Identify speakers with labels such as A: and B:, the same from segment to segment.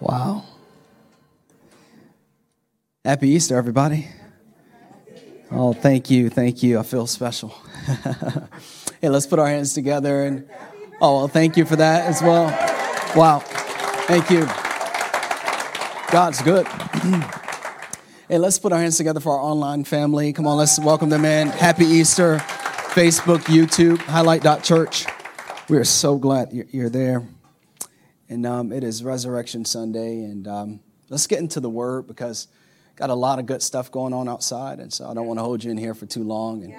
A: Wow. Happy Easter, everybody. Oh, thank you. Thank you. I feel special. hey, let's put our hands together and oh, well, thank you for that as well. Wow. Thank you. God's good. hey, let's put our hands together for our online family. Come on, let's welcome them in. Happy Easter. Facebook, YouTube, highlight.church. We are so glad you're there. And um, it is Resurrection Sunday. And um, let's get into the Word because got a lot of good stuff going on outside. And so I don't want to hold you in here for too long. And,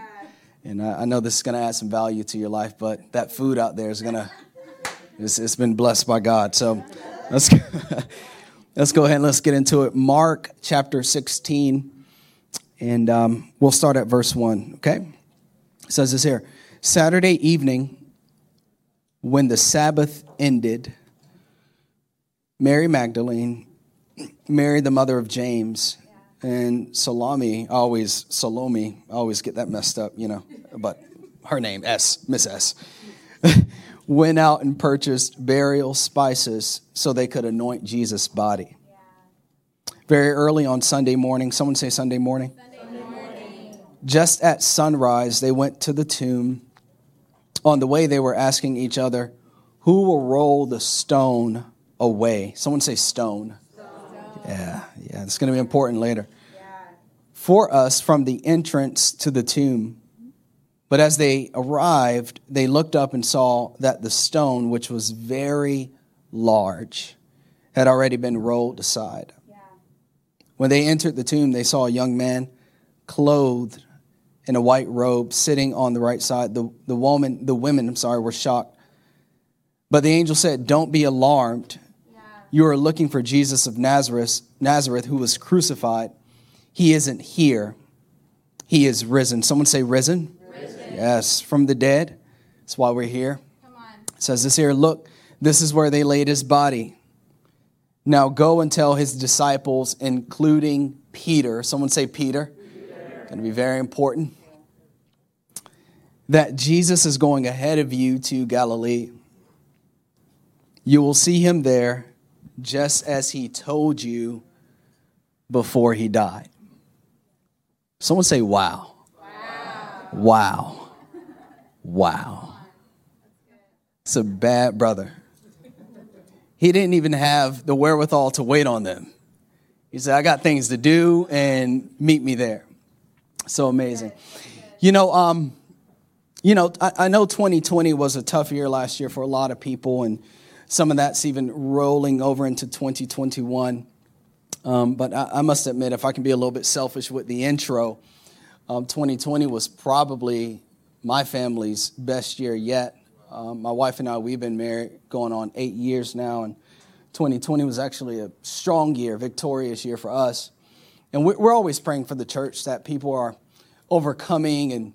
A: and I, I know this is going to add some value to your life, but that food out there is going to, it's, it's been blessed by God. So let's, let's go ahead and let's get into it. Mark chapter 16. And um, we'll start at verse 1, okay? It says this here Saturday evening, when the Sabbath ended, Mary Magdalene, Mary, the mother of James, and Salome, always Salome, always get that messed up, you know, but her name, S, Miss S, went out and purchased burial spices so they could anoint Jesus' body. Very early on Sunday morning, someone say Sunday morning. Sunday morning. Just at sunrise, they went to the tomb on the way, they were asking each other, Who will roll the stone away? Someone say stone. stone. Yeah, yeah, it's going to be important later. Yeah. For us from the entrance to the tomb. But as they arrived, they looked up and saw that the stone, which was very large, had already been rolled aside. Yeah. When they entered the tomb, they saw a young man clothed in a white robe sitting on the right side. The, the woman, the women, I'm sorry, were shocked. But the angel said, Don't be alarmed. You are looking for Jesus of Nazareth, Nazareth, who was crucified. He isn't here. He is risen. Someone say risen. risen. Yes, from the dead. That's why we're here. Come on. It says this here, look, this is where they laid his body. Now go and tell his disciples, including Peter. Someone say Peter going to be very important. That Jesus is going ahead of you to Galilee. You will see him there just as he told you before he died. Someone say, wow. Wow. Wow. Wow. It's a bad brother. He didn't even have the wherewithal to wait on them. He said, I got things to do and meet me there. So amazing. You know, um, you know, I, I, know 2020 was a tough year last year for a lot of people, and some of that's even rolling over into 2021. Um, but I, I, must admit, if I can be a little bit selfish with the intro, um, 2020 was probably my family's best year yet. Um, my wife and I, we've been married going on eight years now, and 2020 was actually a strong year, victorious year for us. And we're always praying for the church that people are overcoming and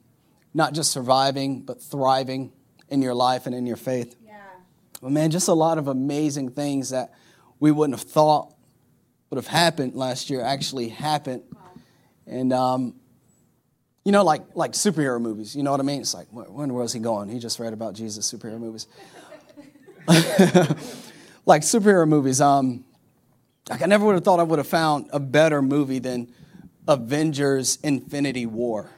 A: not just surviving, but thriving in your life and in your faith. But man, just a lot of amazing things that we wouldn't have thought would have happened last year actually happened. And, um, you know, like, like superhero movies, you know what I mean? It's like, when was he going? He just read about Jesus, superhero movies. like superhero movies, um, like I never would have thought I would have found a better movie than Avengers Infinity War.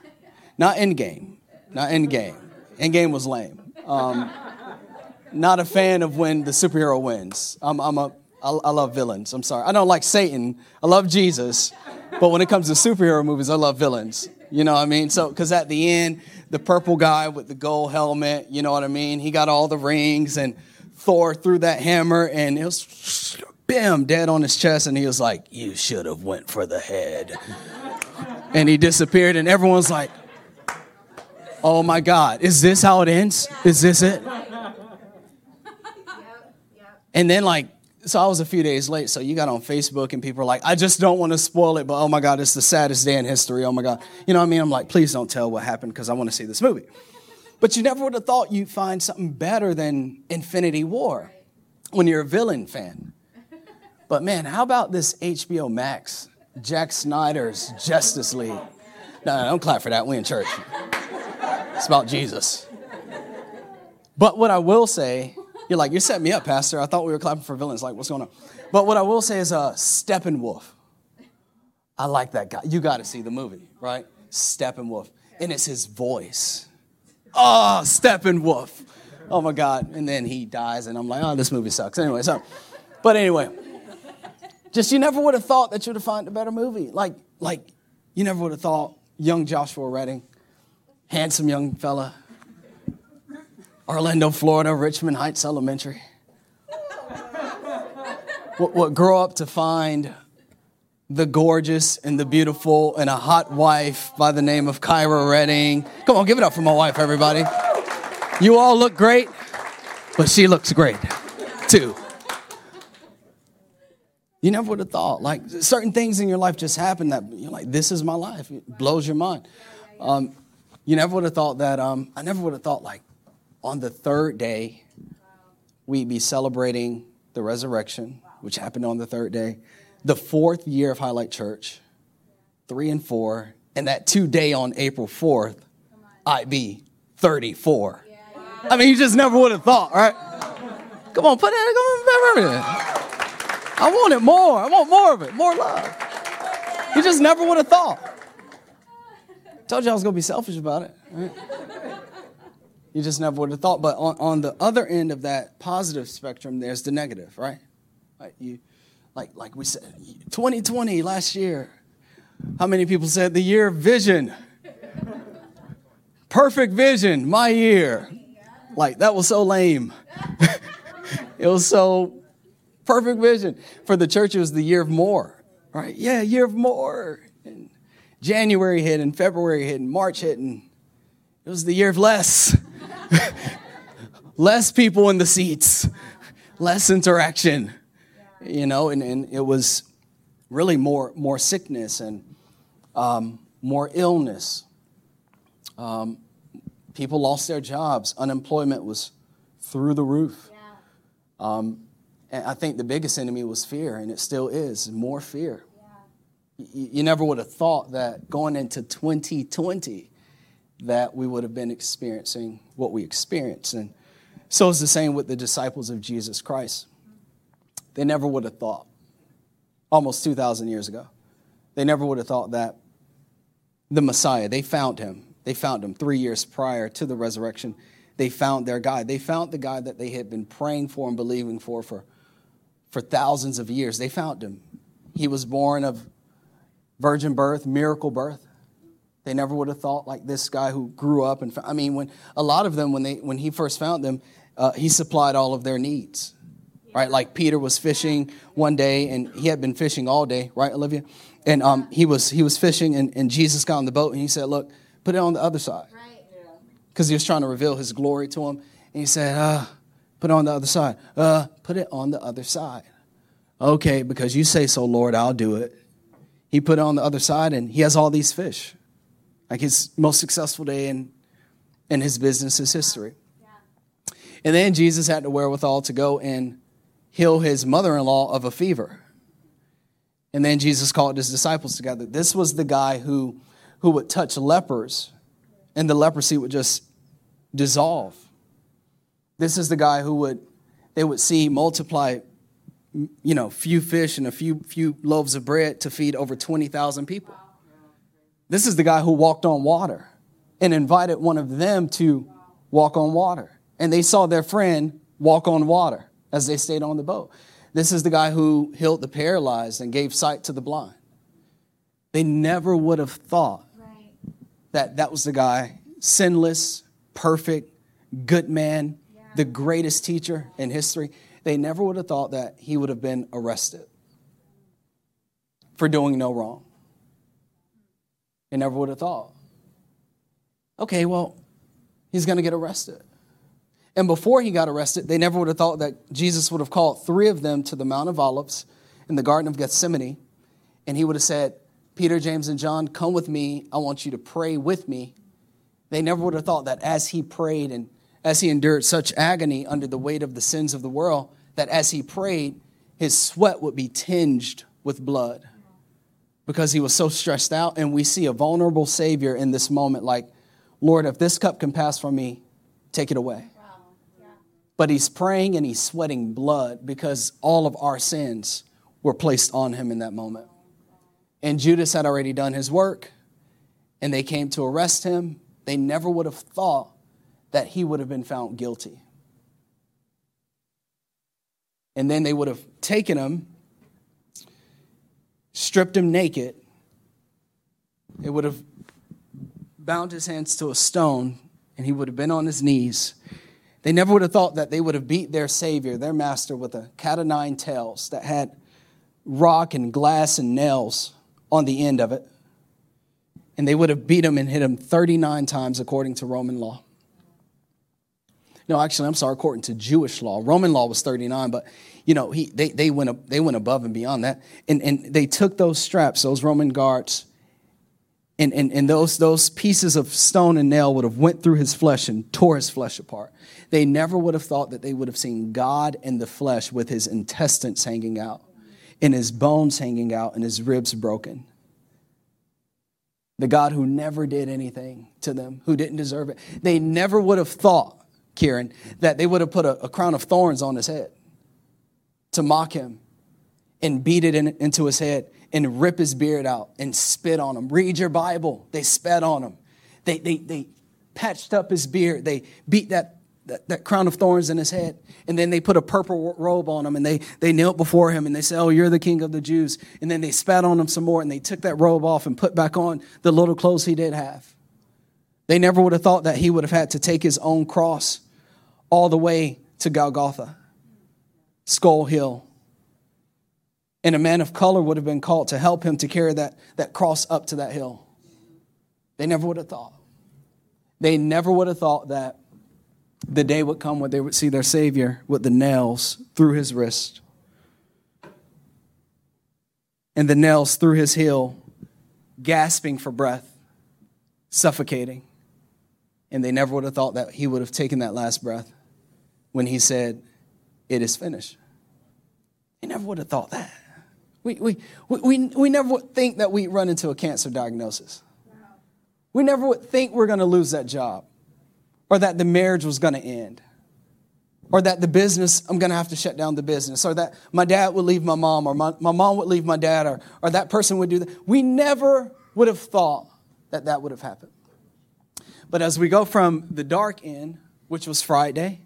A: Not Endgame. Not Endgame. Endgame was lame. Um, not a fan of when the superhero wins. I'm, I'm a, I, I love villains. I'm sorry. I don't like Satan. I love Jesus. But when it comes to superhero movies, I love villains. You know what I mean? So, because at the end, the purple guy with the gold helmet, you know what I mean? He got all the rings, and Thor threw that hammer, and it was bam, dead on his chest, and he was like, "You should have went for the head." and he disappeared, and everyone's like, "Oh my God, is this how it ends? Is this it?" And then like, so I was a few days late. So you got on Facebook, and people are like, "I just don't want to spoil it, but oh my God, it's the saddest day in history. Oh my God, you know what I mean?" I'm like, "Please don't tell what happened because I want to see this movie." But you never would have thought you'd find something better than Infinity War when you're a villain fan. But man, how about this HBO Max, Zack Snyder's Justice League? No, no, don't clap for that. We in church. It's about Jesus. But what I will say, you're like, you set me up, Pastor. I thought we were clapping for villains. Like, what's going on? But what I will say is uh, Steppenwolf. I like that guy. You got to see the movie, right? Steppenwolf. And it's his voice. Oh, Steppenwolf. Oh my God. And then he dies, and I'm like, oh, this movie sucks. Anyway, so, but anyway, just you never would have thought that you would have found a better movie. Like, like, you never would have thought young Joshua Redding, handsome young fella, Orlando, Florida, Richmond Heights Elementary. what, what grow up to find the gorgeous and the beautiful and a hot wife by the name of Kyra Redding. Come on, give it up for my wife, everybody. You all look great, but she looks great too. You never would have thought. Like certain things in your life just happen that you're like, this is my life. It blows your mind. Um, you never would have thought that. Um, I never would have thought like on the third day we'd be celebrating the resurrection, which happened on the third day, the fourth year of Highlight Church, three and four, and that two day on April 4th, I'd be 34. I mean, you just never would have thought, right? Come on, put that, come on, I wanted more. I want more of it, more love. You just never would have thought. Told you I was going to be selfish about it. Right? You just never would have thought. But on, on the other end of that positive spectrum, there's the negative, right? Right? You, like, like we said, 2020 last year. How many people said the year of vision? Perfect vision, my year. Like, that was so lame. it was so Perfect vision. For the church, it was the year of more, right? Yeah, year of more. And January hit, and February hit, and March hit, and it was the year of less. less people in the seats, less interaction, you know, and, and it was really more, more sickness and um, more illness. Um, people lost their jobs, unemployment was through the roof. Um, and I think the biggest enemy was fear, and it still is more fear. Yeah. You, you never would have thought that going into 2020 that we would have been experiencing what we experienced. And so it's the same with the disciples of Jesus Christ. They never would have thought, almost 2,000 years ago, they never would have thought that the Messiah, they found him. They found him three years prior to the resurrection. They found their guy. They found the guy that they had been praying for and believing for for for thousands of years. They found him. He was born of virgin birth, miracle birth. They never would have thought like this guy who grew up and I mean when a lot of them when they when he first found them, uh, he supplied all of their needs. Right? Like Peter was fishing one day and he had been fishing all day, right, Olivia? And um, he was he was fishing and, and Jesus got on the boat and he said, Look, put it on the other side. Because he was trying to reveal his glory to him. And he said, uh, Put it on the other side. Uh, put it on the other side. Okay, because you say so, Lord, I'll do it. He put it on the other side and he has all these fish. Like his most successful day in, in his business, his history. Yeah. And then Jesus had the wherewithal to go and heal his mother in law of a fever. And then Jesus called his disciples together. This was the guy who, who would touch lepers, and the leprosy would just dissolve. This is the guy who would, they would see multiply, you know, few fish and a few, few loaves of bread to feed over 20,000 people. This is the guy who walked on water and invited one of them to walk on water. And they saw their friend walk on water as they stayed on the boat. This is the guy who healed the paralyzed and gave sight to the blind. They never would have thought that that was the guy, sinless, perfect, good man, the greatest teacher in history, they never would have thought that he would have been arrested for doing no wrong. They never would have thought. Okay, well, he's going to get arrested. And before he got arrested, they never would have thought that Jesus would have called three of them to the Mount of Olives in the Garden of Gethsemane, and he would have said, Peter, James, and John, come with me. I want you to pray with me. They never would have thought that as he prayed and as he endured such agony under the weight of the sins of the world, that as he prayed, his sweat would be tinged with blood because he was so stressed out. And we see a vulnerable Savior in this moment, like, Lord, if this cup can pass from me, take it away. But he's praying and he's sweating blood because all of our sins were placed on him in that moment. And Judas had already done his work, and they came to arrest him. They never would have thought that he would have been found guilty. And then they would have taken him, stripped him naked. it would have bound his hands to a stone, and he would have been on his knees they never would have thought that they would have beat their Savior, their Master, with a cat of nine tails that had rock and glass and nails on the end of it. And they would have beat him and hit him 39 times according to Roman law. No, actually, I'm sorry, according to Jewish law. Roman law was 39, but you know, he, they, they, went, they went above and beyond that. And, and they took those straps, those Roman guards, and, and, and those, those pieces of stone and nail would have went through his flesh and tore his flesh apart. They never would have thought that they would have seen God in the flesh with his intestines hanging out and his bones hanging out and his ribs broken. The God who never did anything to them, who didn't deserve it. They never would have thought, Kieran, that they would have put a, a crown of thorns on his head to mock him and beat it in, into his head and rip his beard out and spit on him. Read your Bible. They spat on him. They, they, they patched up his beard. They beat that, that, that, crown of thorns in his head. And then they put a purple robe on him and they, they knelt before him and they said, Oh, you're the king of the Jews. And then they spat on him some more and they took that robe off and put back on the little clothes he did have. They never would have thought that he would have had to take his own cross all the way to Golgotha, Skull Hill, and a man of color would have been called to help him to carry that, that cross up to that hill. They never would have thought. They never would have thought that the day would come when they would see their Savior with the nails through his wrist and the nails through his heel, gasping for breath, suffocating. And they never would have thought that he would have taken that last breath when he said, It is finished. He never would have thought that. We, we, we, we never would think that we run into a cancer diagnosis. We never would think we're going to lose that job or that the marriage was going to end or that the business, I'm going to have to shut down the business, or that my dad would leave my mom, or my, my mom would leave my dad, or, or that person would do that. We never would have thought that that would have happened. But as we go from the dark end, which was Friday,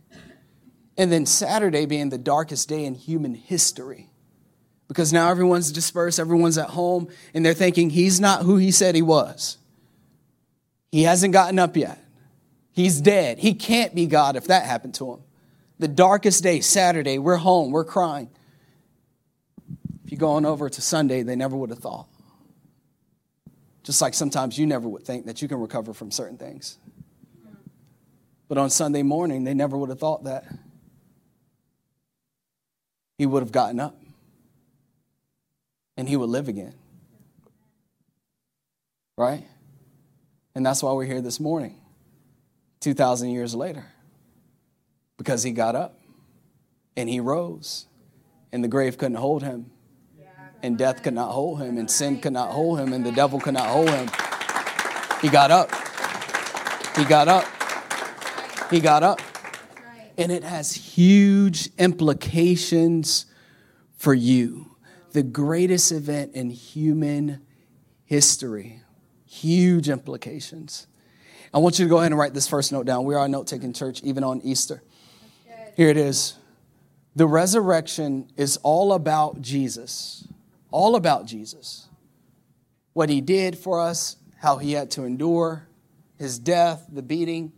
A: and then Saturday being the darkest day in human history, because now everyone's dispersed, everyone's at home, and they're thinking he's not who he said he was. He hasn't gotten up yet. He's dead. He can't be God if that happened to him. The darkest day, Saturday, we're home, we're crying. If you go on over to Sunday, they never would have thought. Just like sometimes you never would think that you can recover from certain things. But on Sunday morning, they never would have thought that he would have gotten up and he would live again. Right? And that's why we're here this morning, 2,000 years later, because he got up and he rose, and the grave couldn't hold him, and death could not hold him, and sin could not hold him, and the devil could not hold him. He got up. He got up. He got up. And it has huge implications for you the greatest event in human history. Huge implications. I want you to go ahead and write this first note down. We are a note taking church, even on Easter. Here it is. The resurrection is all about Jesus, all about Jesus. What he did for us, how he had to endure, his death, the beating,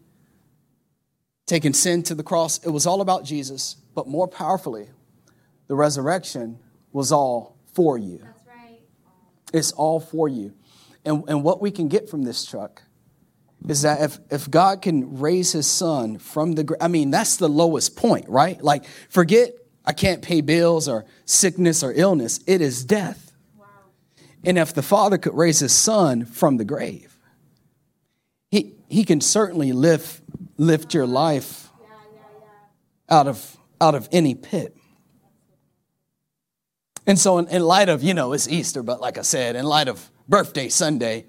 A: taking sin to the cross. It was all about Jesus, but more powerfully, the resurrection was all for you. That's right. It's all for you. And, and what we can get from this truck is that if, if God can raise his son from the grave, I mean, that's the lowest point, right? Like, forget I can't pay bills or sickness or illness, it is death. Wow. And if the father could raise his son from the grave, he, he can certainly lift, lift your life out of out of any pit. And so, in, in, light of, you know, it's Easter, but like I said, in light of birthday Sunday,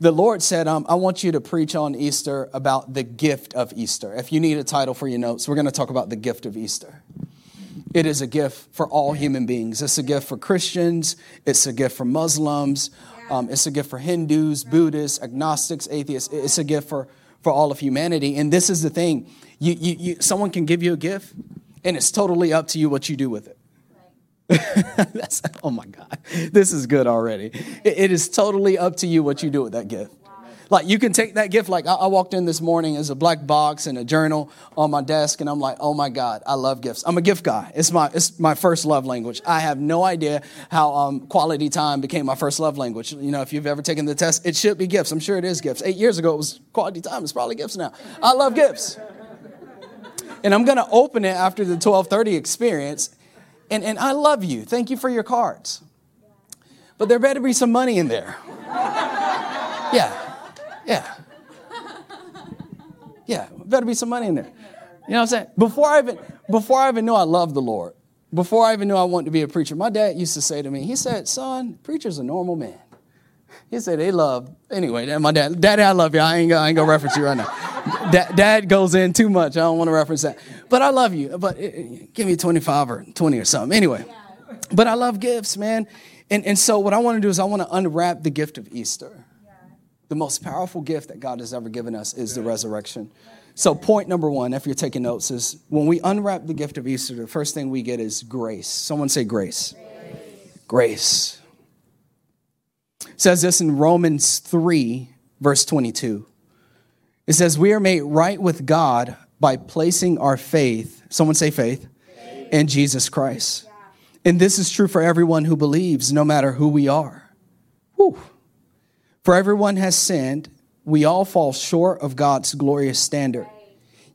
A: the Lord said, um, I want you to preach on Easter about the gift of Easter. If you need a title for your notes, we're going to talk about the gift of Easter. It is a gift for all human beings. It's a gift for Christians, it's a gift for Muslims, um, it's a gift for Hindus, Buddhists, agnostics, atheists. It's a gift for, for all of humanity. And this is the thing you, you, you, someone can give you a gift, and it's totally up to you what you do with it. That's, oh my God, this is good already. It, it is totally up to you what you do with that gift. Like you can take that gift. Like I, I, walked in this morning as a black box and a journal on my desk, and I'm like, oh my God, I love gifts. I'm a gift guy. It's my it's my first love language. I have no idea how um, quality time became my first love language. You know, if you've ever taken the test, it should be gifts. I'm sure it is gifts. Eight years ago, it was quality time. It's probably gifts now. I love gifts. And I'm to open it after the 1230 experience. And, and I love you. Thank you for your cards. But there better be some money in there. Yeah. Yeah. Yeah, better be some money in there. You know what I'm saying? Before I even before I even knew I loved the Lord, before I even knew I wanted to be a preacher, my dad used to say to me, he said, son, preacher's a normal man. He said they love anyway. My dad, daddy, I love you. I ain't gonna, I ain't gonna reference you right now. dad, dad goes in too much. I don't want to reference that. But I love you. But it, it, give me 25 or 20 or something. Anyway, but I love gifts, man. And and so what I want to do is I want to unwrap the gift of Easter. The most powerful gift that God has ever given us is the resurrection. So, point number one, if you're taking notes, is when we unwrap the gift of Easter, the first thing we get is grace. Someone say grace. Grace. grace. It says this in Romans 3, verse 22. It says, We are made right with God by placing our faith, someone say faith, faith. in Jesus Christ. Yeah. And this is true for everyone who believes, no matter who we are. Whew. For everyone has sinned, we all fall short of God's glorious standard.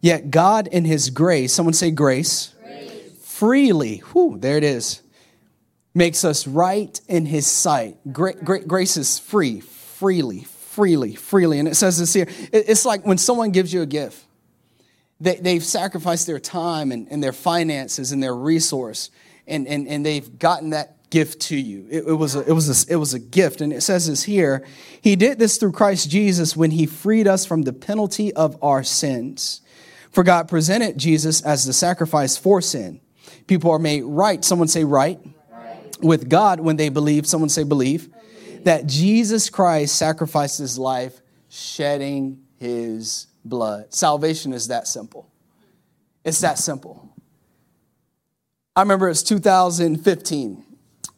A: Yet God, in His grace, someone say grace, grace. freely, whew, there it is, makes us right in His sight. Great, great, grace is free, freely, freely, freely. And it says this here it's like when someone gives you a gift, they, they've sacrificed their time and, and their finances and their resource, and, and, and they've gotten that gift to you. It, it, was a, it, was a, it was a gift. And it says this here He did this through Christ Jesus when He freed us from the penalty of our sins. For God presented Jesus as the sacrifice for sin. People are made right. Someone say right. With God when they believe. Someone say believe. believe. That Jesus Christ sacrificed His life, shedding His blood. Salvation is that simple. It's that simple. I remember it's 2015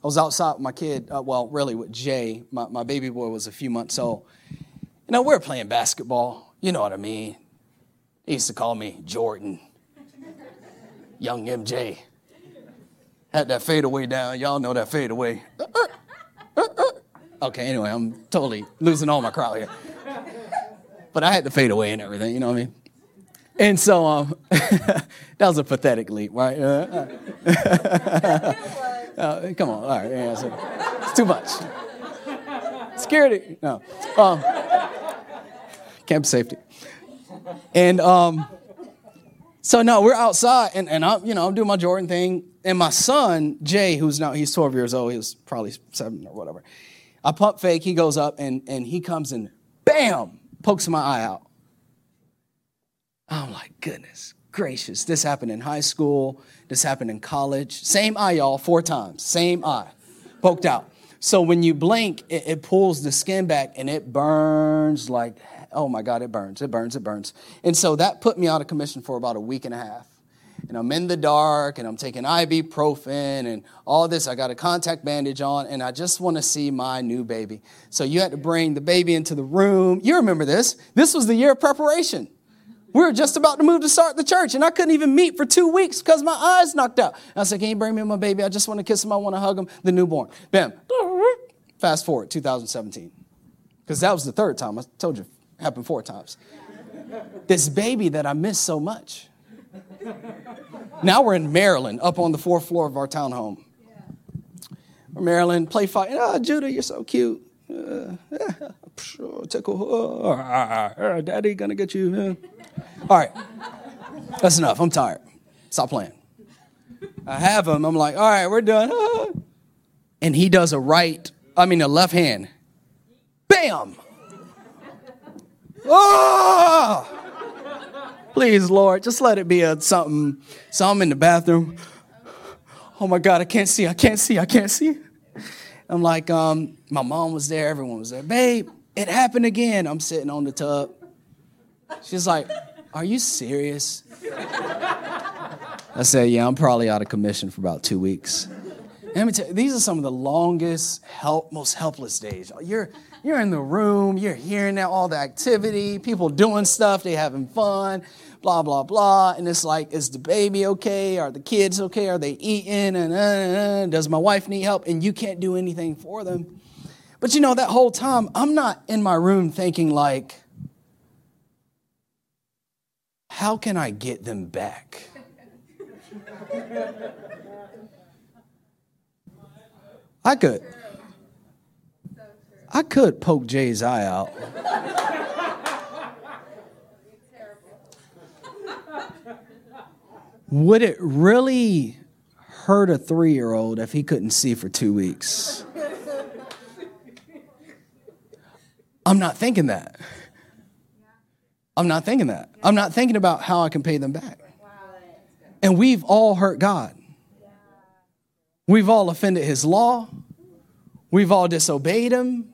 A: I was outside with my kid, uh, well, really with Jay. My, my baby boy was a few months old. You know, we were playing basketball. You know what I mean. He used to call me Jordan, young MJ. Had that fadeaway down. Y'all know that fadeaway. Okay, anyway, I'm totally losing all my crowd here. But I had to fade away and everything, you know what I mean? And so um, that was a pathetic leap, right? Uh, come on, all right. Yeah, so it's too much. Security, no. Um, camp safety. And um, so no, we're outside, and, and I'm you know I'm doing my Jordan thing, and my son Jay, who's now he's 12 years old, he was probably seven or whatever. I pump fake, he goes up, and and he comes and bam pokes my eye out. I'm like, goodness gracious. This happened in high school. This happened in college. Same eye, y'all, four times. Same eye, poked out. So when you blink, it, it, pulls the skin back and it burns like, oh my God, it burns, it burns, it burns. And so that put me out of commission for about a week and a half. And I'm in the dark and I'm taking ibuprofen and all this. I got a contact bandage on and I just want to see my new baby. So you had to bring the baby into the room. You remember this. This was the year of preparation. We were just about to move to start the church, and I couldn't even meet for two weeks because my eyes knocked out. I said, Can you bring me my baby? I just want to kiss him. I want to hug him. The newborn. Bam. Fast forward, 2017. Because that was the third time. I told you, happened four times. This baby that I missed so much. Now we're in Maryland, up on the fourth floor of our townhome. Maryland, play fight. Oh, Judah, you're so cute. Uh, tickle. Uh, daddy gonna get you. All right, that's enough. I'm tired. Stop playing. I have him. I'm like, all right, we're done. And he does a right, I mean, a left hand. Bam! Oh! Please, Lord, just let it be a something. So I'm in the bathroom. Oh my God, I can't see, I can't see, I can't see. I'm like, um, my mom was there, everyone was there. Babe, it happened again. I'm sitting on the tub. She's like, Are you serious? I said, Yeah, I'm probably out of commission for about two weeks. Let me tell you, these are some of the longest, help, most helpless days. You're you're in the room, you're hearing all the activity, people doing stuff, they having fun, blah, blah, blah. And it's like, is the baby okay? Are the kids okay? Are they eating? And uh, uh, does my wife need help? And you can't do anything for them. But you know, that whole time, I'm not in my room thinking, like, how can I get them back? I could. I could poke Jay's eye out. Would it really hurt a three year old if he couldn't see for two weeks? I'm not thinking that. I'm not thinking that. I'm not thinking about how I can pay them back. And we've all hurt God. We've all offended his law. We've all disobeyed him.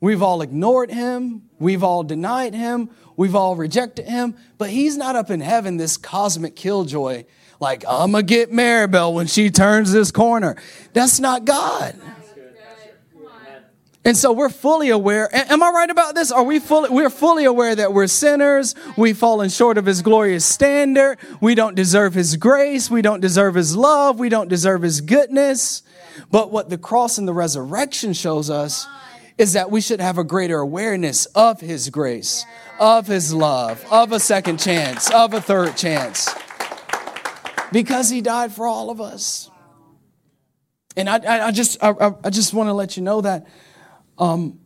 A: We've all ignored him. We've all denied him. We've all rejected him. But he's not up in heaven, this cosmic killjoy, like, I'm going to get Maribel when she turns this corner. That's not God. And so we're fully aware. Am I right about this? Are we fully, we're fully aware that we're sinners. We've fallen short of his glorious standard. We don't deserve his grace. We don't deserve his love. We don't deserve his goodness. But what the cross and the resurrection shows us is that we should have a greater awareness of His grace, of His love, of a second chance, of a third chance, because He died for all of us. And I, I just, I, I just want to let you know that um,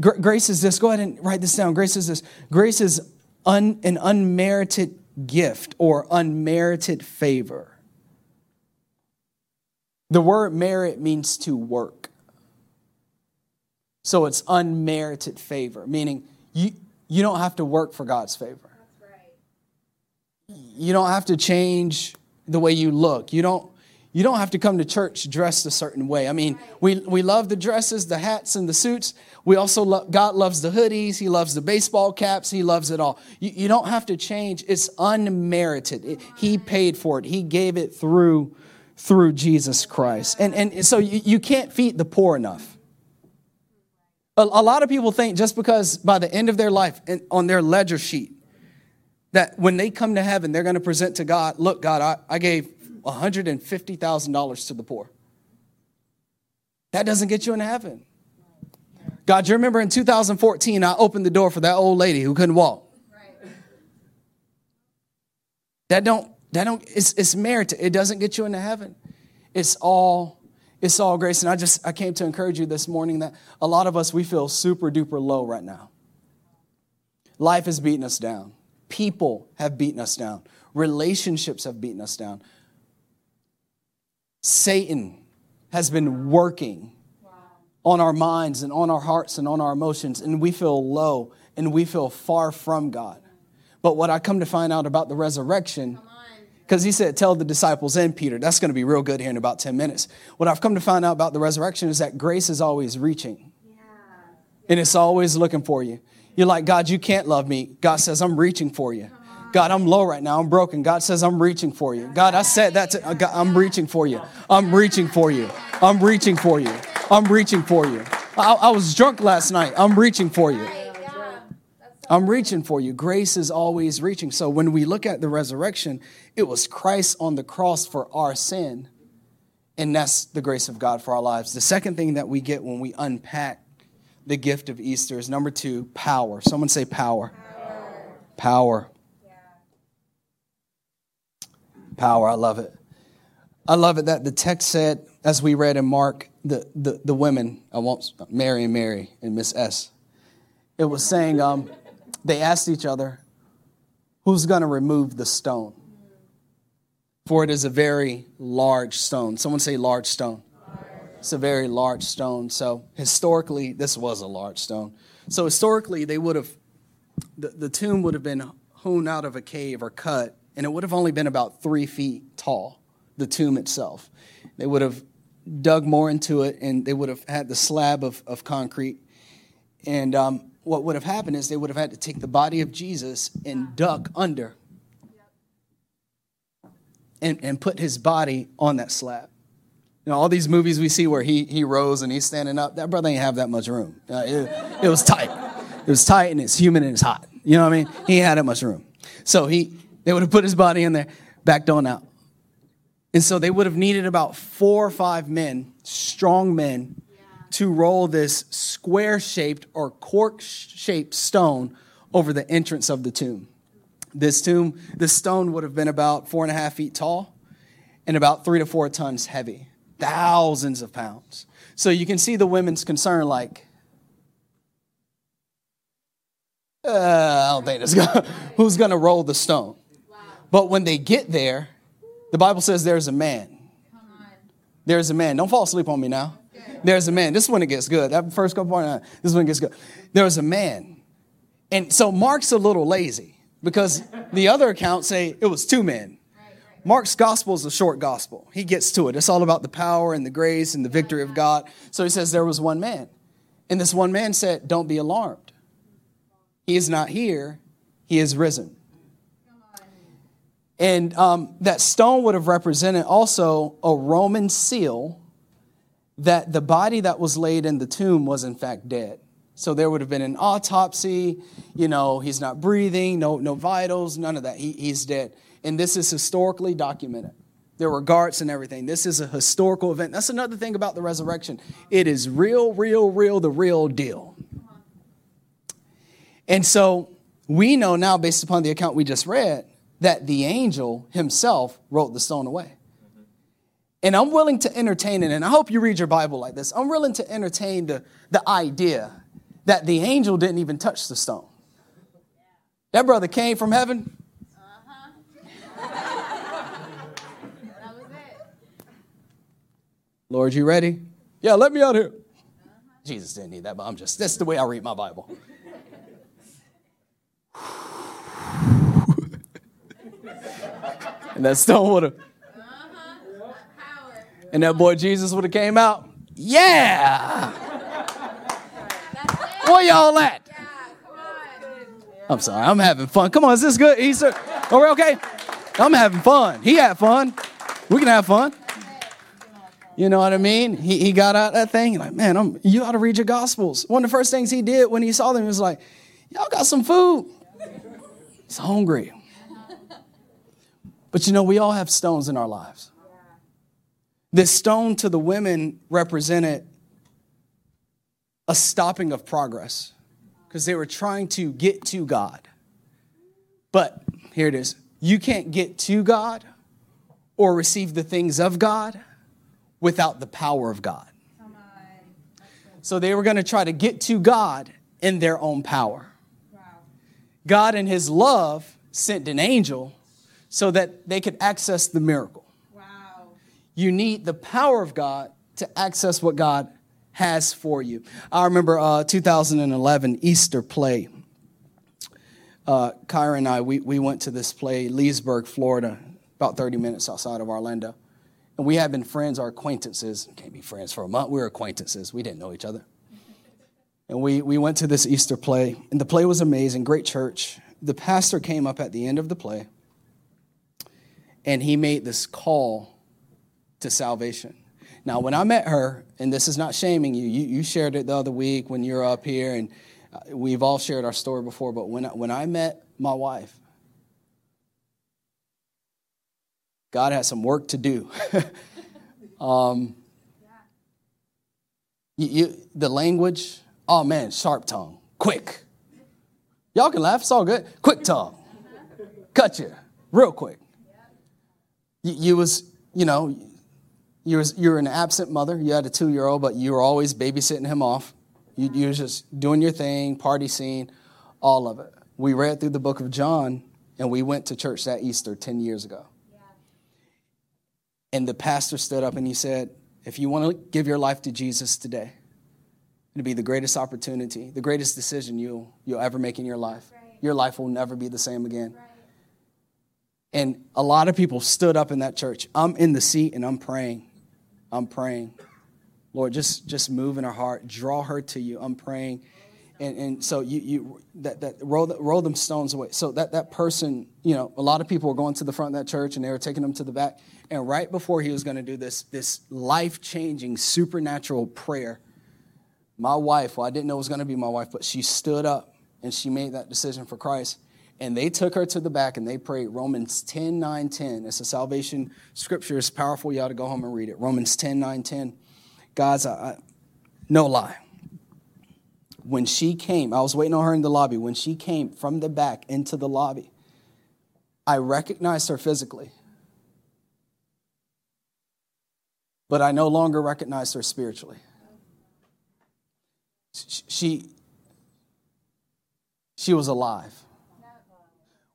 A: grace is this. Go ahead and write this down. Grace is this. Grace is un, an unmerited gift or unmerited favor. The word merit means to work. So it's unmerited favor, meaning you, you don't have to work for God's favor. You don't have to change the way you look. You don't, you don't have to come to church dressed a certain way. I mean, we, we love the dresses, the hats, and the suits. We also love, God loves the hoodies. He loves the baseball caps. He loves it all. You, you don't have to change. It's unmerited. It, he paid for it. He gave it through, through Jesus Christ. And, and so you, you can't feed the poor enough. A, a lot of people think just because by the end of their life on their ledger sheet, that when they come to heaven, they're going to present to God, look, God, I, I gave $150,000 to the poor. That doesn't get you into heaven. God, you remember in 2014, I opened the door for that old lady who couldn't walk. That don't, that don't, it's, it's merited. It doesn't get you into heaven. It's all it's all grace. And I just, I came to encourage you this morning that a lot of us, we feel super duper low right now. Life has beaten us down. People have beaten us down. Relationships have beaten us down. Satan has been working on our minds and on our hearts and on our emotions, and we feel low and we feel far from God. But what I come to find out about the resurrection because he said, Tell the disciples and Peter. That's going to be real good here in about 10 minutes. What I've come to find out about the resurrection is that grace is always reaching, yeah. and it's always looking for you. You're like, God, you can't love me. God says, I'm reaching for you. God, I'm low right now. I'm broken. God says, I'm reaching for you. God, I said that. To, uh, God, I'm reaching for you. I'm reaching for you. I'm reaching for you. I'm reaching for you. I, I was drunk last night. I'm reaching for you. I'm reaching for you. Grace is always reaching. So when we look at the resurrection, it was Christ on the cross for our sin. And that's the grace of God for our lives. The second thing that we get when we unpack the gift of Easter is number two, power. Someone say power. Power. Power. Yeah. Power. I love it. I love it that the text said, as we read in Mark, the, the, the women, I won't, Mary and Mary and Miss S, it was saying, um, they asked each other, Who's going to remove the stone? For it is a very large stone. Someone say, large stone. It's a very large stone. So, historically, this was a large stone. So, historically, they would have the, the tomb would have been hewn out of a cave or cut, and it would have only been about three feet tall, the tomb itself. They would have dug more into it, and they would have had the slab of, of concrete. And um, what would have happened is they would have had to take the body of Jesus and duck under and, and put his body on that slab. You know, all these movies we see where he, he rose and he's standing up, that brother ain't have that much room. Uh, it, it was tight. It was tight and it's humid and it's hot. You know what I mean? He had that much room. So he, they would have put his body in there, backed on out. And so they would have needed about four or five men, strong men, to roll this square shaped or cork shaped stone over the entrance of the tomb. This tomb, this stone would have been about four and a half feet tall and about three to four tons heavy, thousands of pounds. So you can see the women's concern like, uh, I don't think this guy, who's going to roll the stone. But when they get there, the Bible says there's a man. There's a man. Don't fall asleep on me now. There's a man. This one it gets good. That first couple points, uh, this one gets good. There was a man. And so Mark's a little lazy because the other accounts say it was two men. Mark's gospel is a short gospel. He gets to it. It's all about the power and the grace and the victory of God. So he says there was one man. And this one man said, Don't be alarmed. He is not here, he is risen. And um, that stone would have represented also a Roman seal that the body that was laid in the tomb was in fact dead. So there would have been an autopsy, you know, he's not breathing, no, no vitals, none of that. He, he's dead. And this is historically documented. There were guards and everything. This is a historical event. That's another thing about the resurrection. It is real, real, real, the real deal. And so we know now, based upon the account we just read, that the angel himself rolled the stone away. And I'm willing to entertain it, and I hope you read your Bible like this. I'm willing to entertain the, the idea that the angel didn't even touch the stone. That brother came from heaven. Uh-huh. Lord, you ready? Yeah, let me out here. Jesus didn't need that, but I'm just, that's the way I read my Bible. and that stone would have uh-huh. and that boy Jesus would have came out. Yeah. Where y'all at? I'm sorry, I'm having fun. Come on, is this good? Easter? Are we okay? I'm having fun. He had fun. We can have fun. You know what I mean? He, he got out that thing, like, man, I'm, you ought to read your Gospels. One of the first things he did when he saw them he was like, y'all got some food. He's hungry. But you know, we all have stones in our lives. This stone to the women represented a stopping of progress because they were trying to get to God. But here it is you can't get to God or receive the things of God without the power of God. So they were going to try to get to God in their own power. God, in His love, sent an angel so that they could access the miracle Wow. you need the power of God to access what God has for you. I remember uh, 2011 Easter play. Uh, Kyra and I, we, we went to this play, Leesburg, Florida, about 30 minutes outside of Orlando. And we had been friends, our acquaintances. Can't be friends for a month. We were acquaintances. We didn't know each other. And we, we went to this Easter play, and the play was amazing, great church. The pastor came up at the end of the play, and he made this call to salvation. Now, when I met her, and this is not shaming you, you, you shared it the other week when you're up here, and uh, we've all shared our story before, but when I, when I met my wife, God had some work to do. um, you, you, the language, oh man, sharp tongue, quick. Y'all can laugh, it's all good. Quick tongue, cut you real quick. You, you was, you know, you were, you were an absent mother. You had a two year old, but you were always babysitting him off. You, you were just doing your thing, party scene, all of it. We read through the book of John, and we went to church that Easter 10 years ago. Yeah. And the pastor stood up and he said, If you want to give your life to Jesus today, it'll be the greatest opportunity, the greatest decision you'll, you'll ever make in your life. Right. your life will never be the same again. And a lot of people stood up in that church. I'm in the seat and I'm praying. I'm praying. Lord, just, just move in her heart. Draw her to you. I'm praying. And, and so you, you that, that roll, roll them stones away. So that, that person, you know, a lot of people were going to the front of that church and they were taking them to the back. And right before he was going to do this, this life changing supernatural prayer, my wife, well, I didn't know it was going to be my wife, but she stood up and she made that decision for Christ. And they took her to the back and they prayed Romans 10, 9, 10. It's a salvation scripture. It's powerful. You ought to go home and read it. Romans 10, 9, 10. God's, I, no lie. When she came, I was waiting on her in the lobby. When she came from the back into the lobby, I recognized her physically. But I no longer recognized her spiritually. She, she was alive.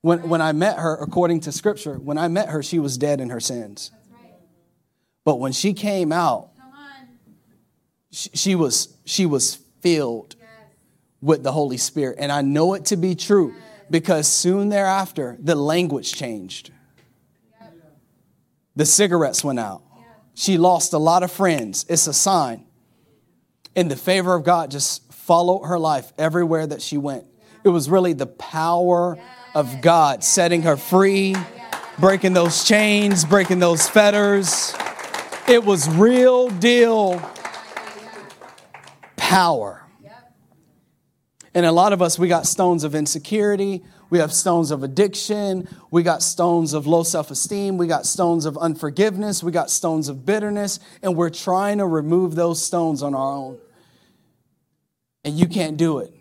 A: When, when I met her, according to scripture, when I met her, she was dead in her sins. But when she came out, she, she was, she was filled with the Holy Spirit. And I know it to be true because soon thereafter, the language changed. The cigarettes went out. She lost a lot of friends. It's a sign. And the favor of God just followed her life everywhere that she went. It was really the power of God setting her free, breaking those chains, breaking those fetters. It was real deal power. And a lot of us, we got stones of insecurity. We have stones of addiction. We got stones of low self esteem. We got stones of unforgiveness. We got stones of bitterness. And we're trying to remove those stones on our own. And you can't do it.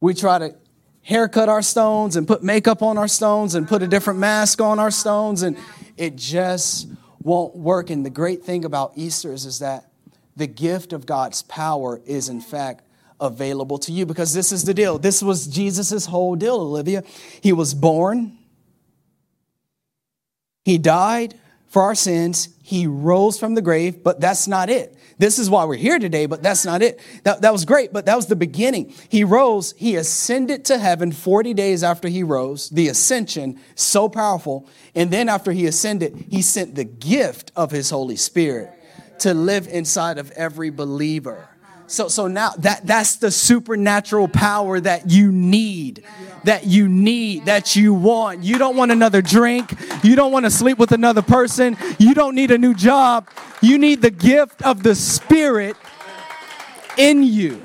A: We try to haircut our stones and put makeup on our stones and put a different mask on our stones, and it just won't work. And the great thing about Easter is, is that the gift of God's power is, in fact, available to you because this is the deal. This was Jesus' whole deal, Olivia. He was born, he died for our sins, he rose from the grave, but that's not it. This is why we're here today, but that's not it. That, that was great, but that was the beginning. He rose, he ascended to heaven 40 days after he rose, the ascension, so powerful. And then after he ascended, he sent the gift of his Holy Spirit to live inside of every believer. So, so now that, that's the supernatural power that you need, that you need, that you want. You don't want another drink. You don't want to sleep with another person. You don't need a new job. You need the gift of the Spirit in you.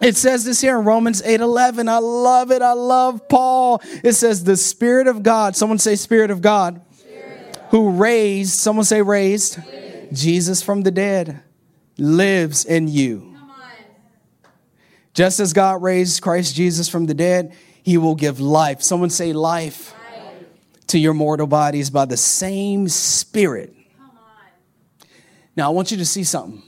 A: It says this here in Romans 8 11. I love it. I love Paul. It says, The Spirit of God, someone say, Spirit of God, who raised, someone say, raised, Jesus from the dead, lives in you. Just as God raised Christ Jesus from the dead, he will give life. Someone say life, life. to your mortal bodies by the same Spirit. Now, I want you to see something.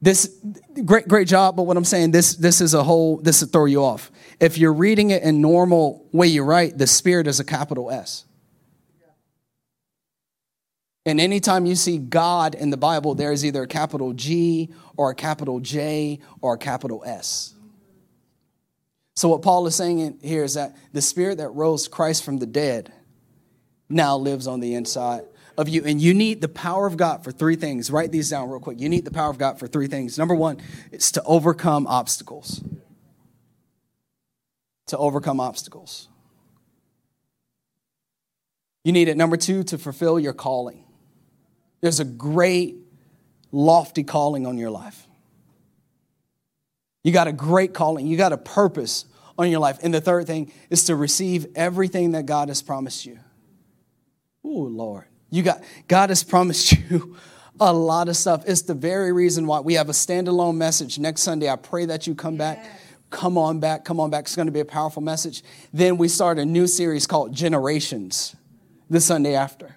A: This great, great job, but what I'm saying, this, this is a whole, this will throw you off. If you're reading it in normal way you write, the Spirit is a capital S. And anytime you see God in the Bible, there is either a capital G or a capital J or a capital S. So, what Paul is saying here is that the spirit that rose Christ from the dead now lives on the inside of you. And you need the power of God for three things. Write these down real quick. You need the power of God for three things. Number one, it's to overcome obstacles. To overcome obstacles. You need it, number two, to fulfill your calling. There's a great, lofty calling on your life. You got a great calling, you got a purpose on your life. And the third thing is to receive everything that God has promised you. Oh, Lord. You got God has promised you a lot of stuff. It's the very reason why we have a standalone message next Sunday. I pray that you come back. Come on back, come on back. It's going to be a powerful message. Then we start a new series called Generations the Sunday after.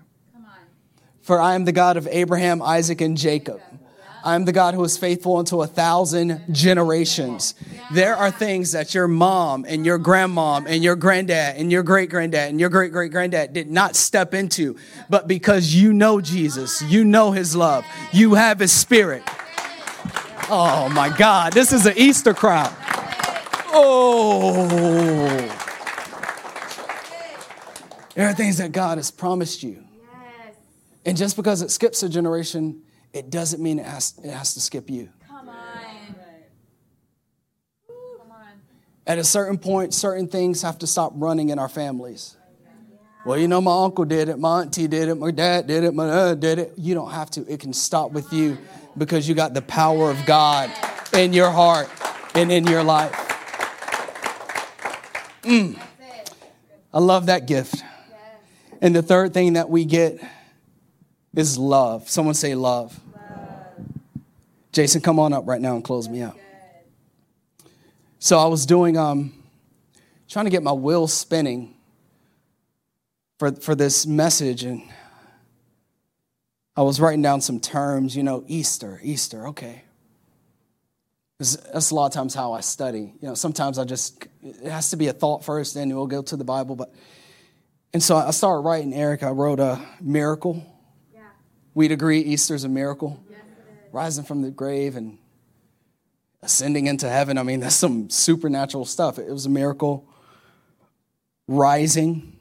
A: For I am the God of Abraham, Isaac, and Jacob. I am the God who is faithful unto a thousand generations. There are things that your mom and your grandmom and your granddad and your great granddad and your great great granddad did not step into. But because you know Jesus, you know his love, you have his spirit. Oh my God, this is an Easter crowd. Oh. There are things that God has promised you.
B: Yes.
A: And just because it skips a generation, it doesn't mean it has, it has to skip you.
B: Come on. Come on.
A: At a certain point, certain things have to stop running in our families. Well, you know, my uncle did it, my auntie did it, my dad did it, my dad did it. You don't have to. It can stop with you because you got the power of God in your heart and in your life. Mm. I love that gift. And the third thing that we get is love. Someone say love. Jason, come on up right now and close me out. So I was doing, um, trying to get my wheels spinning for, for this message, and I was writing down some terms, you know, Easter, Easter, okay. That's a lot of times how I study. You know, sometimes I just, it has to be a thought first, then we'll go to the Bible. But, and so I started writing, Eric, I wrote a miracle.
B: Yeah.
A: We'd agree Easter's a miracle.
B: Yes, it is.
A: Rising from the grave and ascending into heaven. I mean, that's some supernatural stuff. It was a miracle. Rising,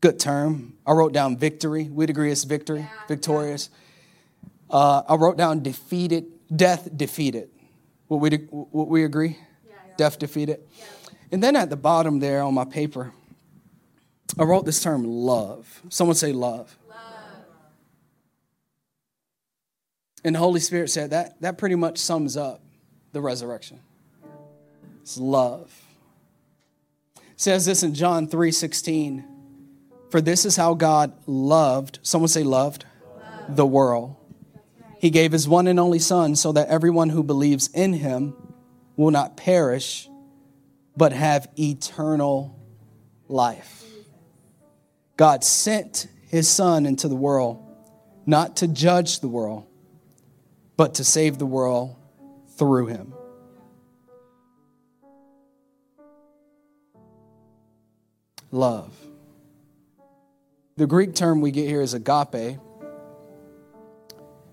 A: good term. I wrote down victory. We'd agree it's victory, victorious. Uh, I wrote down defeated, death defeated. Would we, would we agree?
B: Yeah, yeah.
A: Death defeated. And then at the bottom there on my paper, I wrote this term love. Someone say love.
B: Love.
A: And the Holy Spirit said that that pretty much sums up the resurrection. It's love. It says this in John 3:16. For this is how God loved, someone say loved, the world. He gave his one and only son so that everyone who believes in him will not perish but have eternal life. God sent his son into the world not to judge the world but to save the world through him. Love. The Greek term we get here is agape.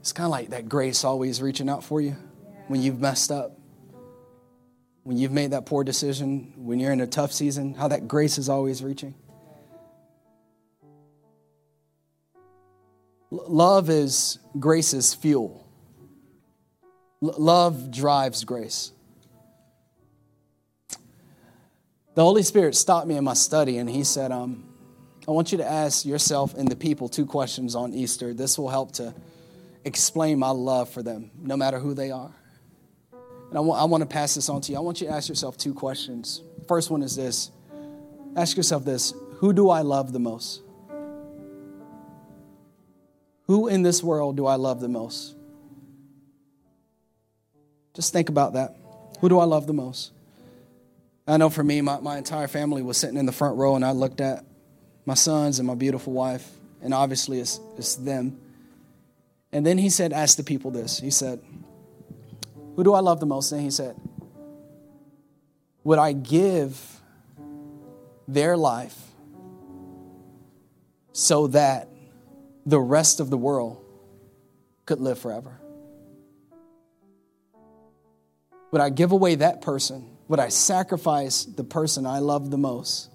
A: It's kind of like that grace always reaching out for you when you've messed up, when you've made that poor decision, when you're in a tough season, how that grace is always reaching. Love is grace's fuel. L- love drives grace. The Holy Spirit stopped me in my study and he said, um, I want you to ask yourself and the people two questions on Easter. This will help to explain my love for them, no matter who they are. And I want, I want to pass this on to you. I want you to ask yourself two questions. First one is this Ask yourself this Who do I love the most? Who in this world do I love the most? Just think about that. Who do I love the most? I know for me, my, my entire family was sitting in the front row, and I looked at my sons and my beautiful wife, and obviously it's, it's them. And then he said, Ask the people this. He said, Who do I love the most? And he said, Would I give their life so that the rest of the world could live forever? Would I give away that person? Would I sacrifice the person I love the most?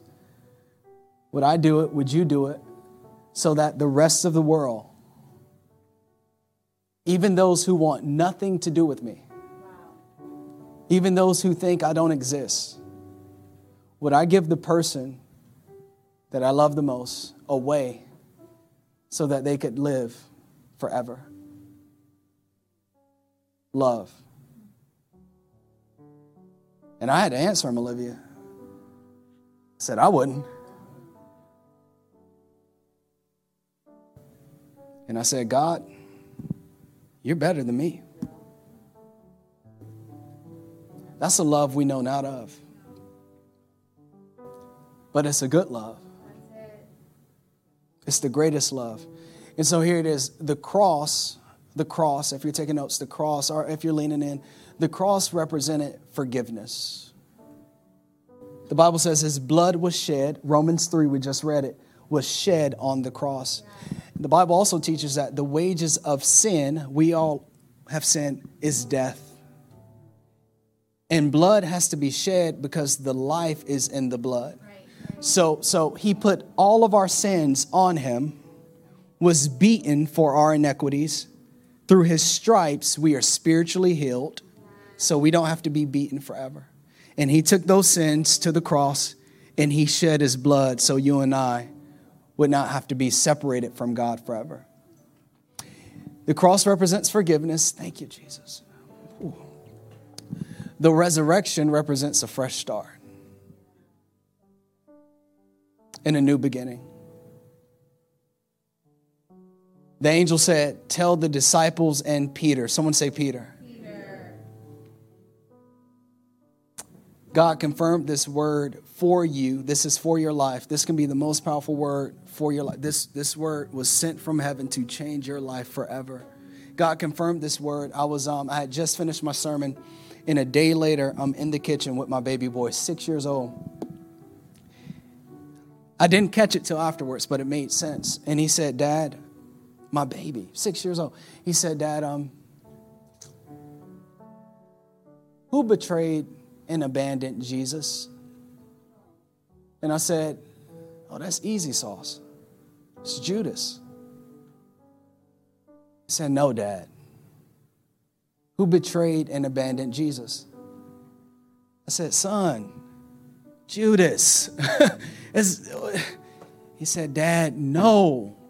A: Would I do it? Would you do it? So that the rest of the world, even those who want nothing to do with me, even those who think I don't exist, would I give the person that I love the most away so that they could live forever? Love. And I had to answer him, Olivia. I said, I wouldn't. And I said, God, you're better than me. That's a love we know not of. But it's a good love. It's the greatest love. And so here it is the cross, the cross, if you're taking notes, the cross, or if you're leaning in, the cross represented forgiveness. The Bible says his blood was shed, Romans 3, we just read it, was shed on the cross. The Bible also teaches that the wages of sin, we all have sinned, is death. And blood has to be shed because the life is in the blood. So, so he put all of our sins on him, was beaten for our iniquities. Through his stripes, we are spiritually healed, so we don't have to be beaten forever. And he took those sins to the cross and he shed his blood so you and I would not have to be separated from God forever. The cross represents forgiveness. Thank you, Jesus. Ooh. The resurrection represents a fresh start and a new beginning. The angel said, Tell the disciples and Peter. Someone say Peter. Peter. God confirmed this word for you. This is for your life. This can be the most powerful word for your life. This, this word was sent from heaven to change your life forever. God confirmed this word. I was um, I had just finished my sermon, and a day later, I'm in the kitchen with my baby boy, six years old. I didn't catch it till afterwards, but it made sense. And he said, Dad, my baby, six years old. He said, Dad, um, who betrayed and abandoned Jesus? And I said, Oh, that's easy sauce. It's Judas. He said, No, Dad. Who betrayed and abandoned Jesus? I said, Son, Judas. he said, Dad, no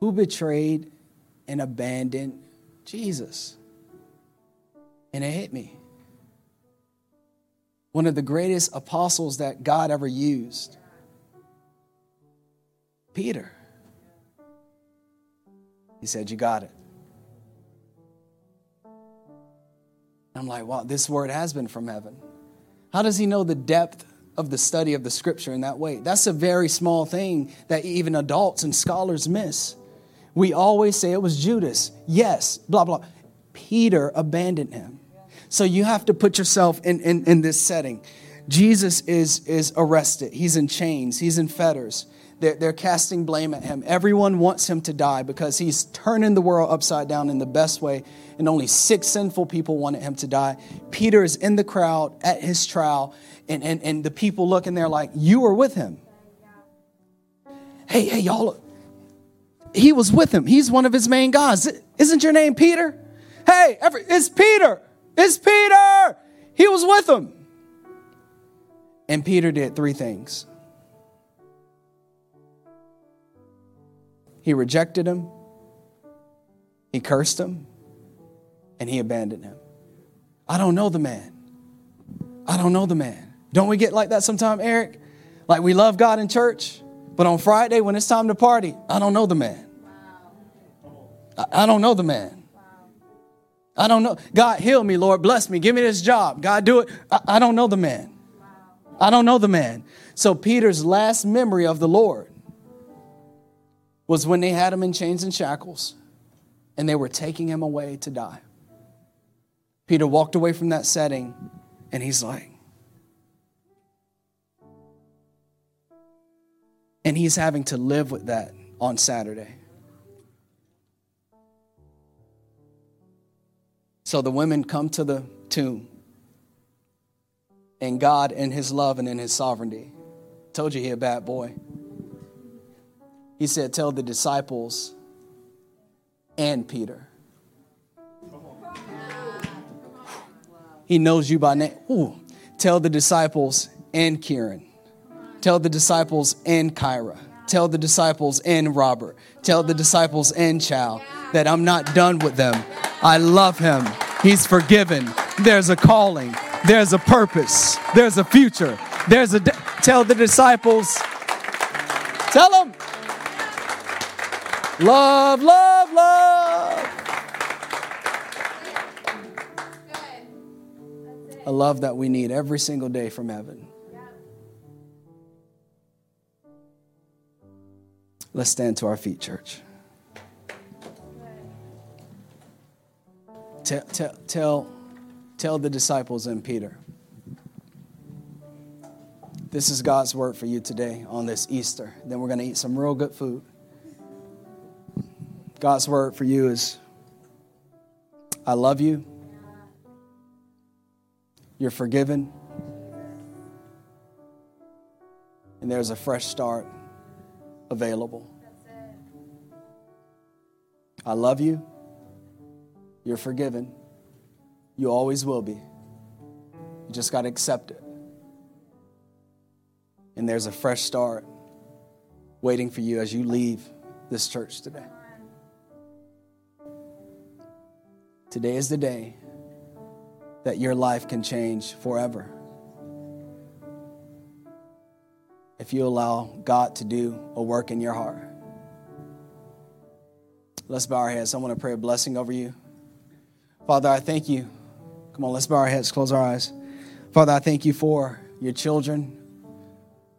A: who betrayed and abandoned Jesus. And it hit me. One of the greatest apostles that God ever used, Peter. He said, You got it. I'm like, wow, this word has been from heaven. How does he know the depth of the study of the scripture in that way? That's a very small thing that even adults and scholars miss. We always say it was Judas. Yes, blah, blah. Peter abandoned him. So you have to put yourself in, in, in this setting. Jesus is, is arrested. He's in chains. He's in fetters. They're, they're casting blame at him. Everyone wants him to die because he's turning the world upside down in the best way, and only six sinful people wanted him to die. Peter is in the crowd at his trial, and, and, and the people looking there like, You were with him. Hey, hey, y'all, he was with him. He's one of his main guys. Isn't your name Peter? Hey, every, it's Peter. It's Peter. He was with him. And Peter did three things he rejected him, he cursed him, and he abandoned him. I don't know the man. I don't know the man. Don't we get like that sometime, Eric? Like we love God in church, but on Friday, when it's time to party, I don't know the man. I don't know the man. I don't know. God, heal me, Lord. Bless me. Give me this job. God, do it. I, don't know the man. I don't know the man. So, Peter's last memory of the Lord was when they had him in chains and shackles and they were taking him away to die. Peter walked away from that setting and he's like, And he's having to live with that on Saturday. So the women come to the tomb. And God, in His love and in His sovereignty, told you he a bad boy. He said, Tell the disciples and Peter. He knows you by name. Ooh. Tell the disciples and Kieran. Tell the disciples and Kyra. Tell the disciples and Robert. Tell the disciples and Chow that I'm not done with them. I love him. He's forgiven. There's a calling. There's a purpose. There's a future. There's a. De- tell the disciples. Tell them. Love, love, love. A love that we need every single day from heaven. Let's stand to our feet, church. Tell, tell, tell, tell the disciples and Peter. This is God's word for you today on this Easter. Then we're going to eat some real good food. God's word for you is I love you. You're forgiven. And there's a fresh start available. I love you. You're forgiven. You always will be. You just got to accept it. And there's a fresh start waiting for you as you leave this church today. Today is the day that your life can change forever. If you allow God to do a work in your heart. Let's bow our heads. I want to pray a blessing over you. Father, I thank you. Come on, let's bow our heads, close our eyes. Father, I thank you for your children.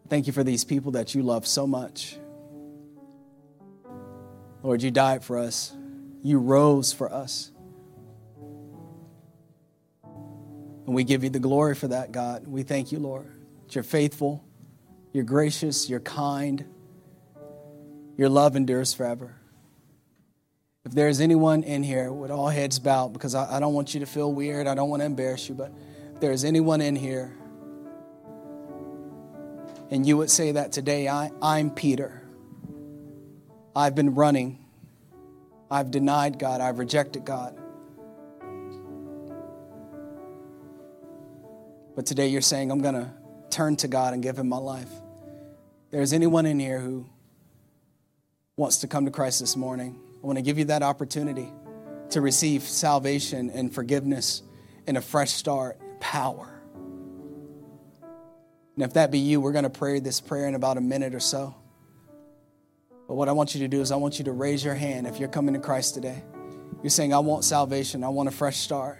A: Thank you for these people that you love so much. Lord, you died for us, you rose for us. And we give you the glory for that, God. We thank you, Lord. That you're faithful, you're gracious, you're kind, your love endures forever. If there's anyone in here with all heads bowed, because I, I don't want you to feel weird, I don't want to embarrass you, but if there's anyone in here and you would say that today, I, I'm Peter. I've been running. I've denied God. I've rejected God. But today you're saying, I'm going to turn to God and give Him my life. There's anyone in here who wants to come to Christ this morning, I want to give you that opportunity to receive salvation and forgiveness and a fresh start, power. And if that be you, we're going to pray this prayer in about a minute or so. But what I want you to do is, I want you to raise your hand if you're coming to Christ today. You're saying, I want salvation, I want a fresh start.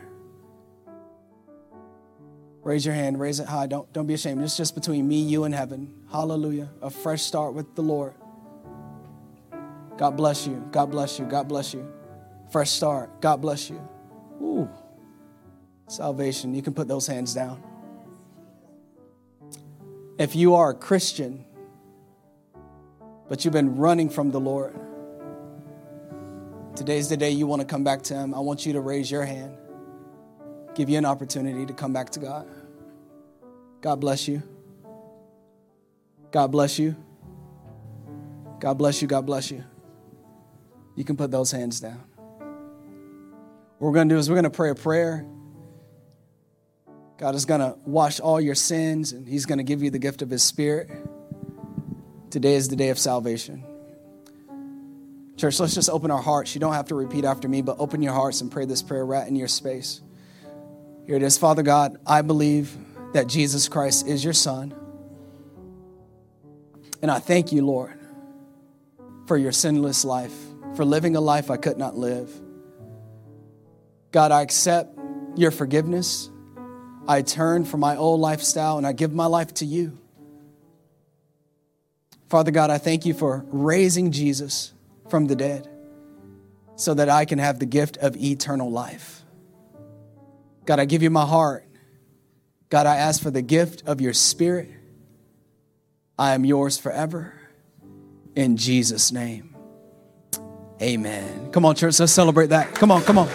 A: Raise your hand, raise it high. Don't, don't be ashamed. It's just between me, you, and heaven. Hallelujah. A fresh start with the Lord. God bless you. God bless you. God bless you. Fresh start. God bless you. Ooh. Salvation. You can put those hands down. If you are a Christian, but you've been running from the Lord, today's the day you want to come back to Him. I want you to raise your hand give you an opportunity to come back to God. God bless you. God bless you. God bless you. God bless you. You can put those hands down. What we're going to do is we're going to pray a prayer. God is going to wash all your sins and He's going to give you the gift of His Spirit. Today is the day of salvation. Church, let's just open our hearts. You don't have to repeat after me, but open your hearts and pray this prayer right in your space. Here it is. Father God, I believe that Jesus Christ is your Son. And I thank you, Lord, for your sinless life, for living a life I could not live. God, I accept your forgiveness. I turn from my old lifestyle and I give my life to you. Father God, I thank you for raising Jesus from the dead so that I can have the gift of eternal life. God, I give you my heart. God, I ask for the gift of your spirit. I am yours forever. In Jesus' name, amen. Come on, church, let's celebrate that. Come on, come on.